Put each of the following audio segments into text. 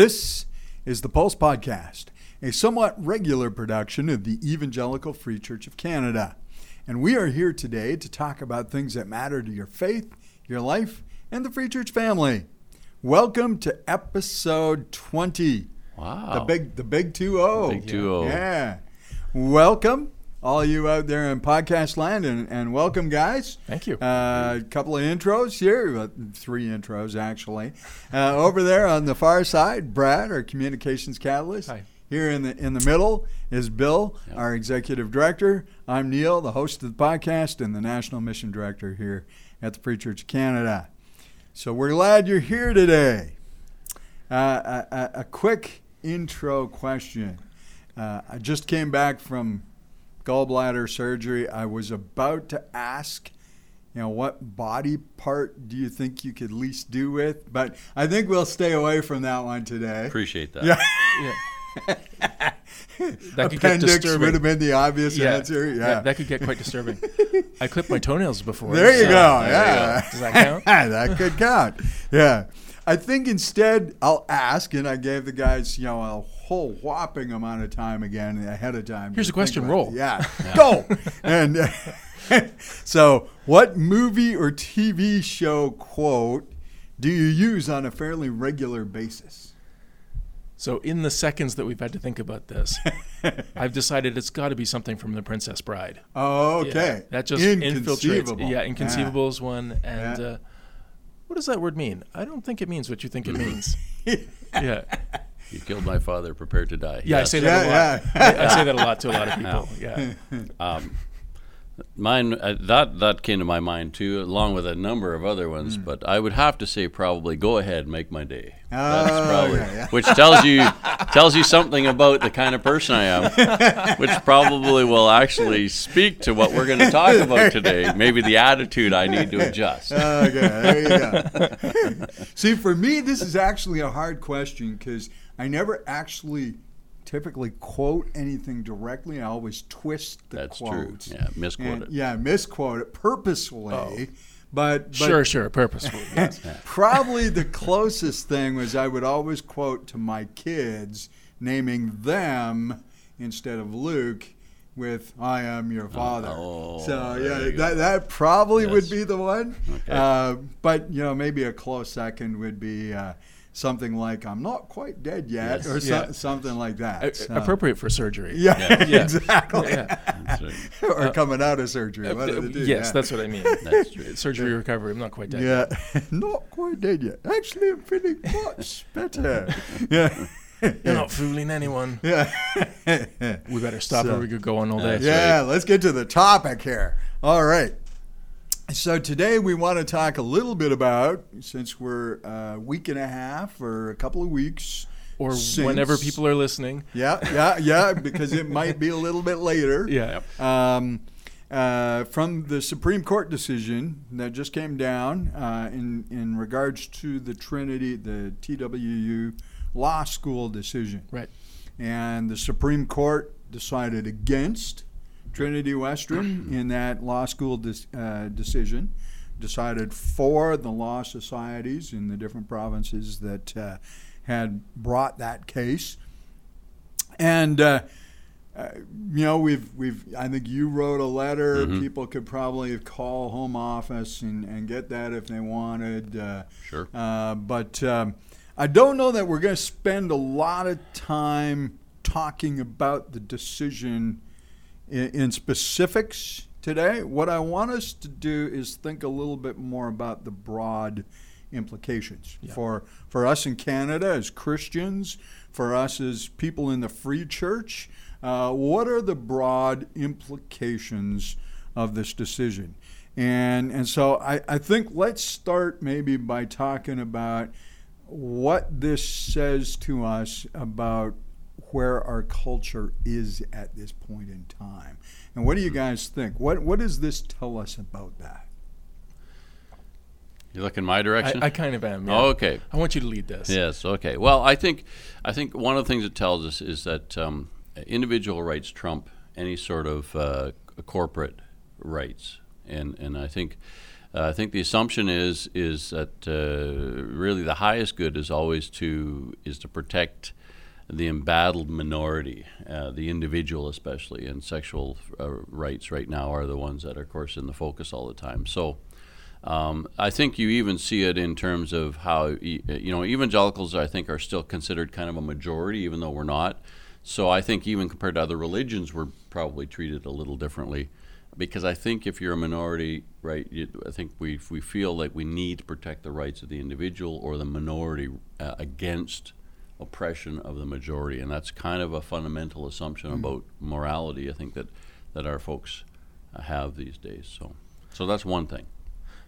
This is the Pulse Podcast, a somewhat regular production of the Evangelical Free Church of Canada. And we are here today to talk about things that matter to your faith, your life, and the Free Church family. Welcome to episode 20. Wow. The big the big 2-0. Big 2-0. Yeah. Welcome all you out there in podcast land and, and welcome guys. Thank you. A couple of intros here, uh, three intros actually. Uh, over there on the far side, Brad, our communications catalyst. Hi. Here in the in the middle is Bill, our executive director. I'm Neil, the host of the podcast and the national mission director here at the Free Church of Canada. So we're glad you're here today. Uh, a, a, a quick intro question. Uh, I just came back from gallbladder surgery. I was about to ask, you know, what body part do you think you could least do with? But I think we'll stay away from that one today. Appreciate that. Yeah. Yeah. That could get Appendix disturbing. would have been the obvious Yeah. answer. Yeah. That, that could get quite disturbing. I clipped my toenails before. there you so- go. there you yeah. Does that count? that could count. Yeah. I think instead I'll ask, and I gave the guys, you know, a whole whopping amount of time again ahead of time. Here's to a question, roll. it. Yeah. Go. and uh, so, what movie or TV show quote do you use on a fairly regular basis? So, in the seconds that we've had to think about this, I've decided it's got to be something from The Princess Bride. Oh, Yeah, okay. that just Inconceivable. infiltrates. Yeah, inconceivable is one. And Yeah. uh, what does that word mean? I don't think it means what you think it means. yeah. You killed my father, prepared to die. Yeah, I say that Yeah, a lot. yeah. I, I say that a lot to a lot of people. Yeah. Um, mine uh, that that came to my mind too, along with a number of other ones. Hmm. But I would have to say probably go ahead, make my day. That's Oh, probably yeah, yeah. which tells you tells you something about the kind of person I am, which probably will actually speak to what we're going to talk about today. Maybe the attitude I need to adjust. Okay, there you go. See, for me, this is actually a hard question because I never actually typically quote anything directly. I always twist the That's true. quotes. Yeah, misquote And- it. Yeah, misquote it purposefully. Oh. But, but Sure, sure. Purposefully. Yes. probably the closest thing was I would always quote to my kids, naming them instead of Luke with "I am your father." oh, so yeah, that that probably would be the one. Okay. Uh, but you know, maybe a close second would be uh, something like "I'm not quite dead yet" Yes. or so, Yeah. something like that. A- So- appropriate for surgery. Yeah, Yeah. Yeah. exactly. Yeah. That's right. or uh, coming out of surgery. One of the two, yes, yeah. that's what I mean. That's true. Surgery recovery. I'm not quite dead. yet. Yeah, not quite dead yet. Actually, I'm feeling much better. Yeah. You're not fooling anyone. Yeah. We better stop So- or we could go on all day. That's yeah, let's get to the topic here. All right. So today we want to talk a little bit about, since we're a week and a half or a couple of weeks, Or since- whenever people are listening. Yeah, yeah, yeah, because it might be a little bit later. Yeah. Um, uh, from the Supreme Court decision that just came down uh, in in regards to the Trinity, the TWU law school decision, Right. and the Supreme Court decided against Trinity Western in that law school dis, uh, decision. Decided for the law societies in the different provinces that uh, had brought that case, and. Uh, uh, you know, we've we've. I think you wrote a letter. Mhm. People could probably call home office and, and get that if they wanted. Uh, Sure. uh, but um, I don't know that we're going to spend a lot of time talking about the decision in, in specifics today. What I want us to do is think a little bit more about the broad implications Yeah. for for us in Canada as Christians, for us as people in the Free Church. Uh, what are the broad implications of this decision? And and so I, I think let's start maybe by talking about what this says to us about where our culture is at this point in time. And what do you guys think? What what does this tell us about that? You look in my direction. I, I kind of am. Yeah. Oh, okay. I want you to lead this. Yes. Okay. Well, I think I think one of the things it tells us is that um, individual rights trump any sort of uh, corporate rights, and and I think. Uh, I think the assumption is is that uh, really the highest good is always to is to protect the embattled minority, uh, the individual especially, and sexual uh, rights right now are the ones that are, of course, in the focus all the time. So. Um, I think you even see it in terms of how you know evangelicals. I think are still considered kind of a majority, even though we're not. So I think even compared to other religions, we're probably treated a little differently because I think if you're a minority, right, you, I think we we feel like we need to protect the rights of the individual or the minority uh, against oppression of the majority, and that's kind of a fundamental assumption mm-hmm. about morality. I think that that our folks uh, have these days. So, so that's one thing.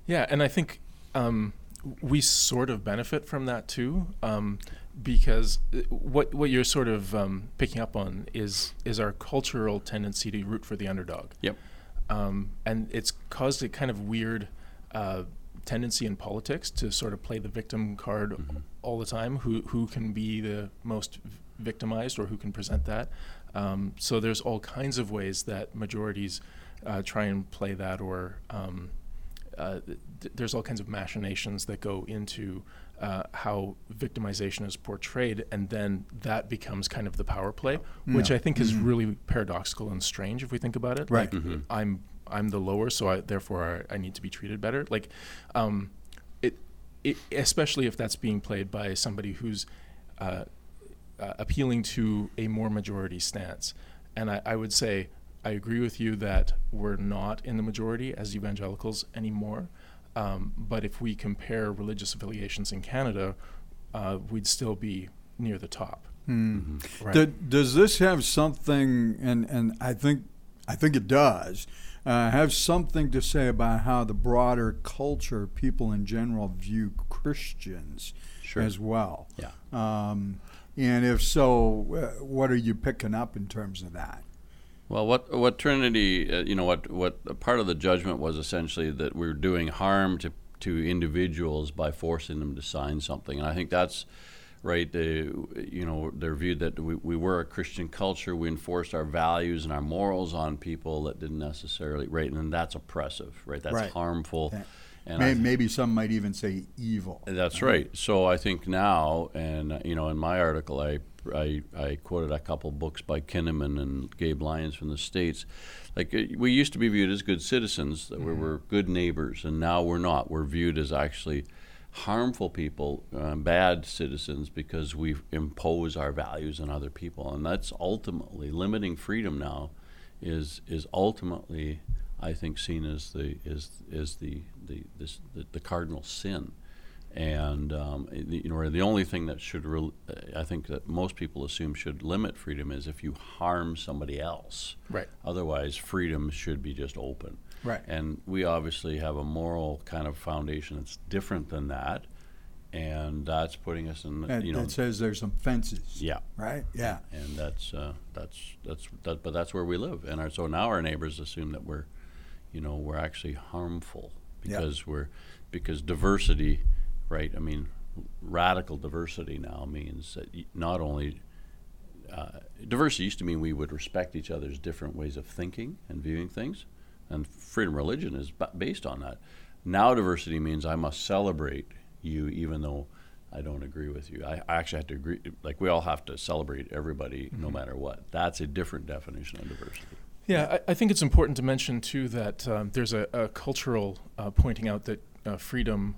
Yeah, and I think um, we sort of benefit from that too, um, because uh, what what you're sort of um, picking up on is is our cultural tendency to root for the underdog. Yep. Um, and it's caused a kind of weird uh, tendency in politics to sort of play the victim card mm-hmm. all the time. Who who can be the most victimized or who can present that? Um, so there's all kinds of ways that majorities uh, try and play that, or um, uh, th- there's all kinds of machinations that go into uh, how victimization is portrayed, and then that becomes kind of the power play, yeah. which I think mm-hmm. is really paradoxical and strange if we think about it. Right. Like, mm-hmm. I'm I'm the lower, so I, therefore I, I, need to be treated better. Like, um, it, it, especially if that's being played by somebody who's uh, uh, appealing to a more majority stance. And I, I would say I agree with you that we're not in the majority as evangelicals anymore. Um, but if we compare religious affiliations in Canada, uh, we'd still be near the top. Mm-hmm. Right. Do, does this have something? And and I think I think it does. Uh, have something to say about how the broader culture, people in general, view Christians sure. as well. Yeah. Um, and if so, uh, what are you picking up in terms of that? Well, what what Trinity, uh, you know, what what part of the judgment was essentially that we are doing harm to to individuals by forcing them to sign something, and I think that's right. They, you know, their view that we, we were a Christian culture, we enforced our values and our morals on people that didn't necessarily right, and that's oppressive, right? That's right. harmful. And maybe, maybe, some might even say evil. That's right. So I think now, and you know, in my article, I I, I quoted a couple books by Kinnaman and Gabe Lyons from the States. Like, uh, we used to be viewed as good citizens, that mm-hmm. we were good neighbors, and now we're not. We're viewed as actually harmful people, uh, bad citizens, because we impose our values on other people. And that's ultimately limiting freedom now is, is ultimately, I think, seen as the, is, is the, the, this, the, the cardinal sin and um, you know the only thing that should re- I think that most people assume should limit freedom is if you harm somebody else. Right. Otherwise, freedom should be just open. Right. And we obviously have a moral kind of foundation that's different than that, and that's putting us in. It, you know, it says there's some fences. Yeah. Right. Yeah. And that's uh, that's that's that, but that's where we live, and our, so now our neighbors assume that we're, you know, we're actually harmful because we're because diversity right? I mean, radical diversity now means that not only uh, diversity used to mean we would respect each other's different ways of thinking and viewing things, and freedom of religion is based on that. Now, diversity means I must celebrate you even though I don't agree with you. I, I actually have to agree, like, we all have to celebrate everybody mm-hmm. no matter what. That's a different definition of diversity. Yeah, I, I think it's important to mention, too, that um, there's a, a cultural uh, pointing out that uh, freedom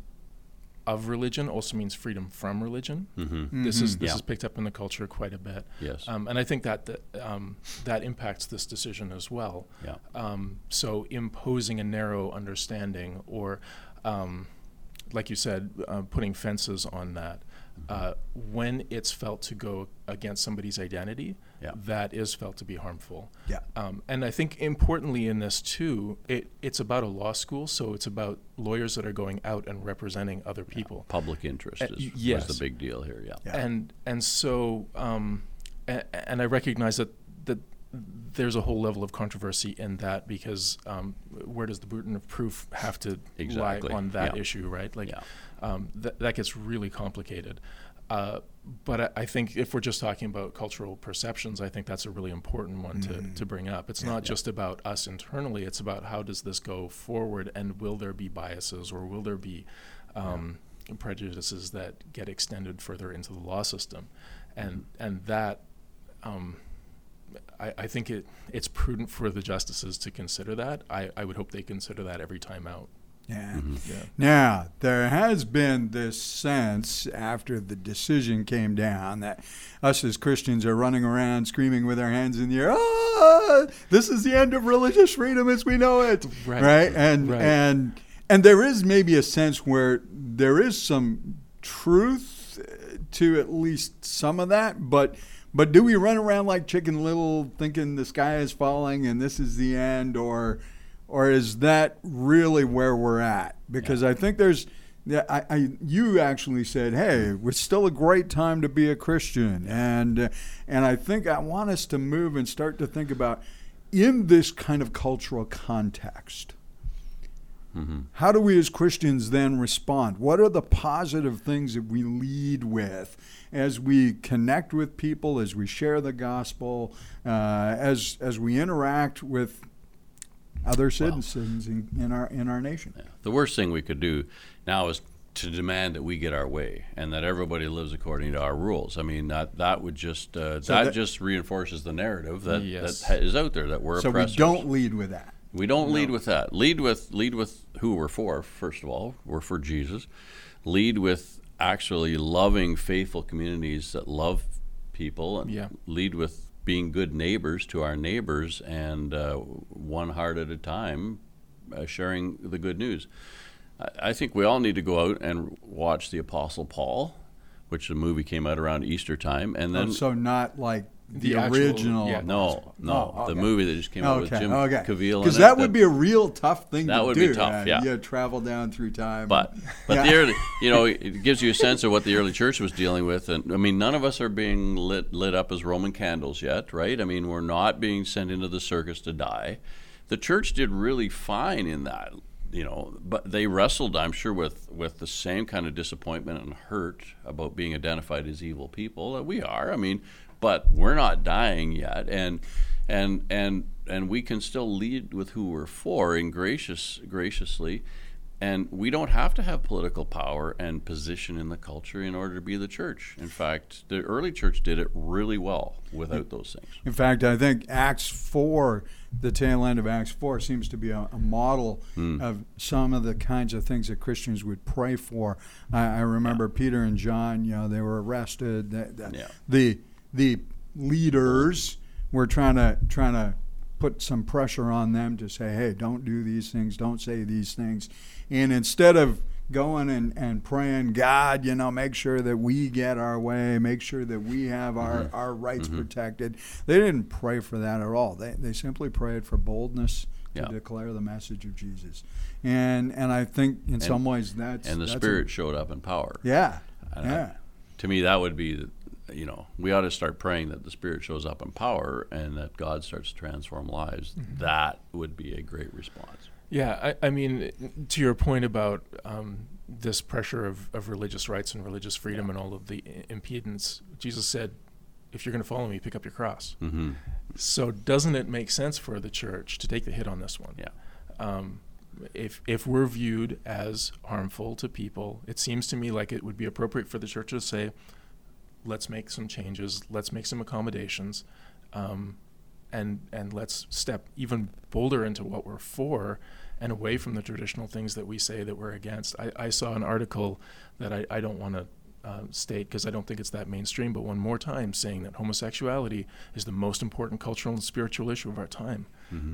of religion also means freedom from religion. Mm-hmm. Mm-hmm. This is this yeah. is picked up in the culture quite a bit. Yes, um, and I think that that, um, that impacts this decision as well. Yeah. Um, so imposing a narrow understanding, or um, like you said, uh, putting fences on that, uh, when it's felt to go against somebody's identity, yeah. that is felt to be harmful. Yeah. Um, and I think importantly in this too, it, it's about a law school, so it's about lawyers that are going out and representing other people. Yeah. Public interest uh, is yes. the big deal here. Yeah. yeah. And and so um, and, and I recognize that that there's a whole level of controversy in that because um, where does the burden of proof have to exactly. lie on that issue, right? Like um, th- that gets really complicated. Uh, but I, I think if we're just talking about cultural perceptions, I think that's a really important one to, to bring up. It's not just about us internally; it's about how does this go forward, and will there be biases or will there be um, prejudices that get extended further into the law system, and and that. Um, I, I think it, it's prudent for the justices to consider that. I, I would hope they consider that every time out. Yeah. Yeah. Now, there has been this sense after the decision came down that us as Christians are running around screaming with our hands in the air, ah, this is the end of religious freedom as we know it. Right. And, Right. and, and there is maybe a sense where there is some truth uh, to at least some of that, but. But do we run around like Chicken Little, thinking the sky is falling and this is the end, or or is that really where we're at? Because I think there's, yeah, I, I, you actually said, hey, it's still a great time to be a Christian, and uh, and I think I want us to move and start to think about in this kind of cultural context. How do we as Christians then respond? What are the positive things that we lead with as we connect with people, as we share the gospel, uh, as as we interact with other citizens in, in our in our nation? Yeah. The worst thing we could do now is to demand that we get our way and that everybody lives according to our rules. I mean, that that would just uh, So that, that- just reinforces the narrative that, Yes. that ha- is out there that we're So we don't lead with that. We don't lead with that. Lead with lead with who we're for. First of all, we're for Jesus. Lead with actually loving, faithful communities that love people, and Yeah. lead with being good neighbors to our neighbors, and uh, one heart at a time, uh, sharing the good news. I, think we all need to go out and watch the Apostle Paul, which the movie came out around Easter time, and then Oh, so not like the, The actual- original. yeah. no, no, Oh, the okay. movie that just came out with Jim okay. Caviezel. Because that would be a real tough thing That to would do. be tough, uh, yeah. You travel down through time. But but Yeah. the early, you know, it gives you a sense of what the early church was dealing with, and I mean, none of us are being lit lit up as Roman candles yet, right? I mean, we're not being sent into the circus to die. The church did really fine in that, you know, but they wrestled, I'm sure, with with the same kind of disappointment and hurt about being identified as evil people that we are. I mean, but we're not dying yet, and and and and we can still lead with who we're for and gracious graciously and we don't have to have political power and position in the culture in order to be the church. In fact, the early church did it really well without those things. In fact, I think Acts 4, the tail end of Acts 4, seems to be a, a model Hmm. of some of the kinds of things that Christians would pray for. I, I remember Peter and John, you know, they were arrested. The, the, Yeah. the, the leaders were trying to, trying to put some pressure on them to say, hey, don't do these things, don't say these things. And instead of going and, and praying, God, you know, make sure that we get our way, make sure that we have our, Mm-hmm. our rights protected. They didn't pray for that at all. They, they simply prayed for boldness to Yeah. declare the message of Jesus. And and I think in some ways that's And the that's a- Spirit showed up in power. yeah. And I- Yeah. To me, that would be, you know, we ought to start praying that the Spirit shows up in power and that God starts to transform lives. That would be a great response. Yeah, I, I mean, to your point about um, this pressure of, of religious rights and religious freedom and all of the impedance, Jesus said, if you're going to follow me, pick up your cross. hmm So doesn't it make sense for the church to take the hit on this one? Yeah. Um, if if we're viewed as harmful to people, it seems to me like it would be appropriate for the church to say, let's make some changes, let's make some accommodations, um, and and let's step even bolder into what we're for and away from the traditional things that we say that we're against. I, I saw an article that I, I don't want to uh, state because I don't think it's that mainstream, but one more time saying that homosexuality is the most important cultural and spiritual issue of our time.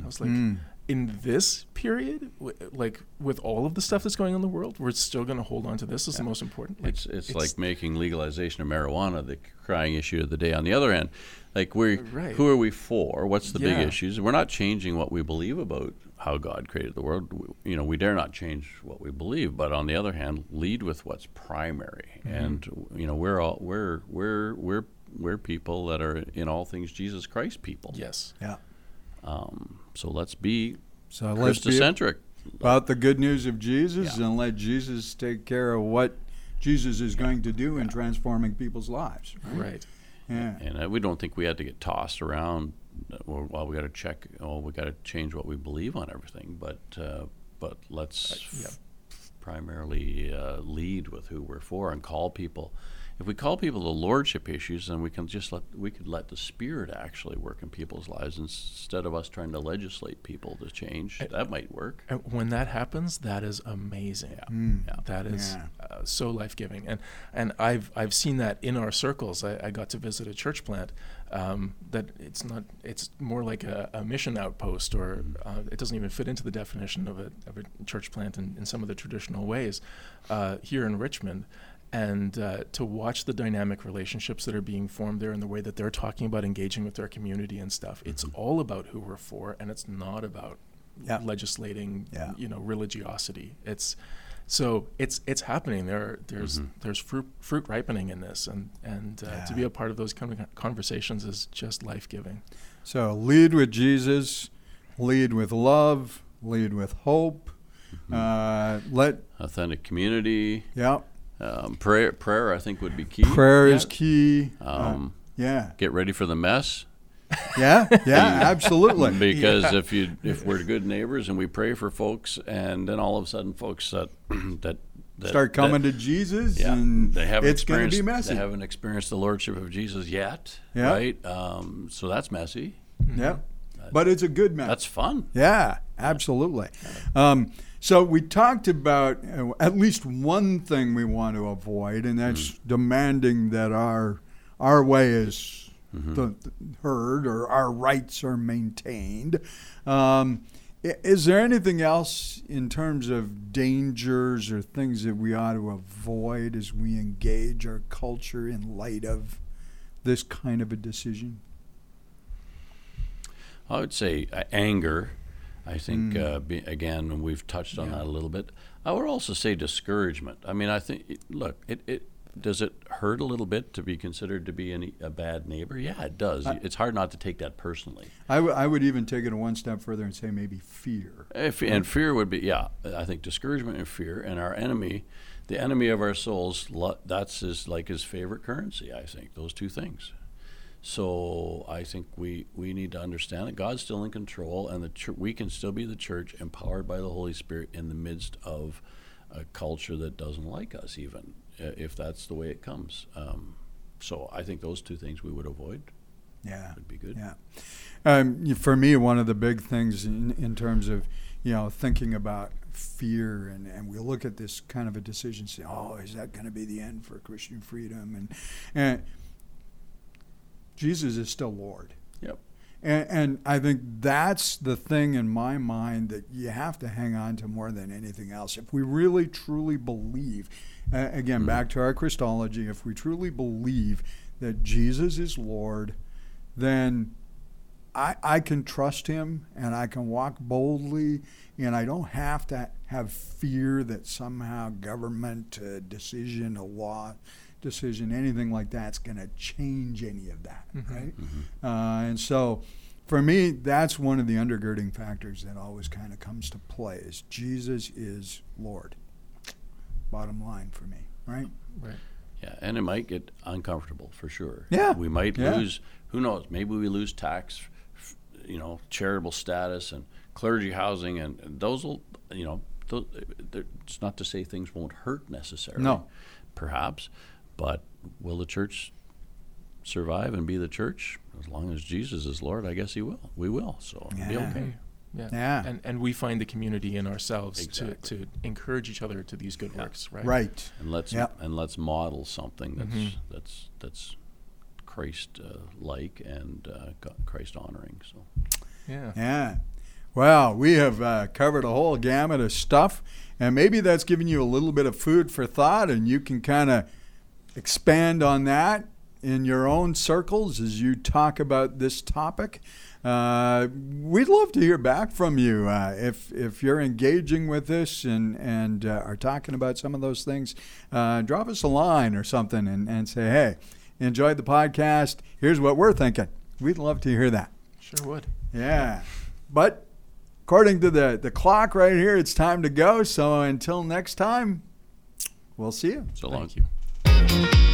I was like, Mm. In this period, w- like with all of the stuff that's going on in the world, we're still going to hold on to this as the most important. Like, It's, it's like making legalization of marijuana the crying issue of the day. On the other hand, like we, Right. who are we for? What's the big issues? We're not changing what we believe about how God created the world. We- You know, we dare not change what we believe. But on the other hand, lead with what's primary. Mm-hmm. And you know, we're all we're we're we're we're people that are in all things Jesus Christ people. yes, Yeah. Um, so let's be So let's be Christocentric. about the good news of Jesus Yeah. and let Jesus take care of what Jesus is going to do in transforming people's lives. Right. Yeah. And uh, we don't think we had to get tossed around. uh, Well, well we got to check. Oh, we got to change what we believe on everything. But uh, but let's yeah. primarily uh, lead with who we're for and call people. If we call people to lordship issues, then we can just let we could let the Spirit actually work in people's lives instead of us trying to legislate people to change. That might work. When that happens, that is amazing. Mm. Yeah. That is Yeah. uh, so life giving, and and I've I've seen that in our circles. I, I got to visit a church plant um, that it's not it's more like a, a mission outpost, or uh, it doesn't even fit into the definition of a of a church plant in, in some of the traditional ways uh, here in Richmond. And uh, to watch the dynamic relationships that are being formed there and the way that they're talking about engaging with their community and stuff, it's all about who we're for, and it's not about Yeah. legislating, Yeah. you know, religiosity. It's so it's it's happening. There there's there's fruit fruit ripening in this, and and uh, to be a part of those con- conversations is just life giving. So lead with Jesus, lead with love, lead with hope. Uh, let Authentic community, yeah, um, prayer. Prayer, I think, would be key. prayer is Yeah. key. Uh, Um, yeah, get ready for the mess. yeah, yeah, absolutely. because Yeah. if you if we're good neighbors and we pray for folks and then all of a sudden folks that that, that Start coming that, to Jesus, yeah and they haven't it's going to experienced be messy. they haven't experienced the lordship of Jesus yet Yeah. right um, so that's messy Yeah, but it's a good mess. that's fun Yeah, absolutely. Um, so we talked about uh, at least one thing we want to avoid, and that's demanding that our our way is the, heard or our rights are maintained. Um, is there anything else in terms of dangers or things that we ought to avoid as we engage our culture in light of this kind of a decision? I would say uh, anger. I think Mm. uh, be, again we've touched on that a little bit. I would also say discouragement. I mean, I think look, it, it does it hurt a little bit to be considered to be any, a bad neighbor? Yeah, it does. I- it's hard not to take that personally. I, w- I would even take it one step further and say maybe fear. If, and fear would be yeah. I think discouragement and fear, and our enemy, the enemy of our souls, that's his like his favorite currency. I think those two things. So I think we, we need to understand that God's still in control, and the chur- we can still be the church empowered by the Holy Spirit in the midst of a culture that doesn't like us, even if that's the way it comes. Um, so I think those two things we would avoid Yeah. would be good. Yeah. Um, for me, one of the big things in, in terms of, you know, thinking about fear and, and we look at this kind of a decision, say, oh, is that going to be the end for Christian freedom? And, and Jesus is still Lord. Yep. And, and I think that's the thing in my mind that you have to hang on to more than anything else. If we really truly believe, uh, again, back to our Christology, if we truly believe that Jesus is Lord, then I, I can trust him and I can walk boldly and I don't have to have fear that somehow government uh, decision, a law decision, anything like that's going to change any of that, mm-hmm. right? Mm-hmm. Uh, and so for me, that's one of the undergirding factors that always kind of comes to play is Jesus is Lord. Bottom line for me, right? Right. Yeah, and it might get uncomfortable for sure. Yeah, we might yeah. lose. Who knows? Maybe we lose tax, you know, charitable status and clergy housing, and, and those will, you know, those, eh, it's not to say things won't hurt necessarily. No. perhaps, but will the church survive and be the church as long as Jesus is Lord? I guess He will. We will. So it'll be Yeah. okay. Yeah. Yeah. And and we find the community in ourselves Exactly. to, to encourage each other to these good works, right? Right. And let's Yep. and let's model something that's Mhm. that's that's Christ uh, like and uh, Christ honoring. So. Yeah. Yeah. Well, we have uh, covered a whole gamut of stuff, and maybe that's given you a little bit of food for thought, and you can kind of expand on that in your own circles as you talk about this topic. Uh, we'd love to hear back from you uh, if if you're engaging with this and and uh, are talking about some of those things. Uh, drop us a line or something and, and say, hey, enjoyed the podcast. Here's what we're thinking. We'd love to hear that. Sure would. Yeah. But according to the, the clock right here, it's time to go. So until next time, We'll see you. So long. Thank you.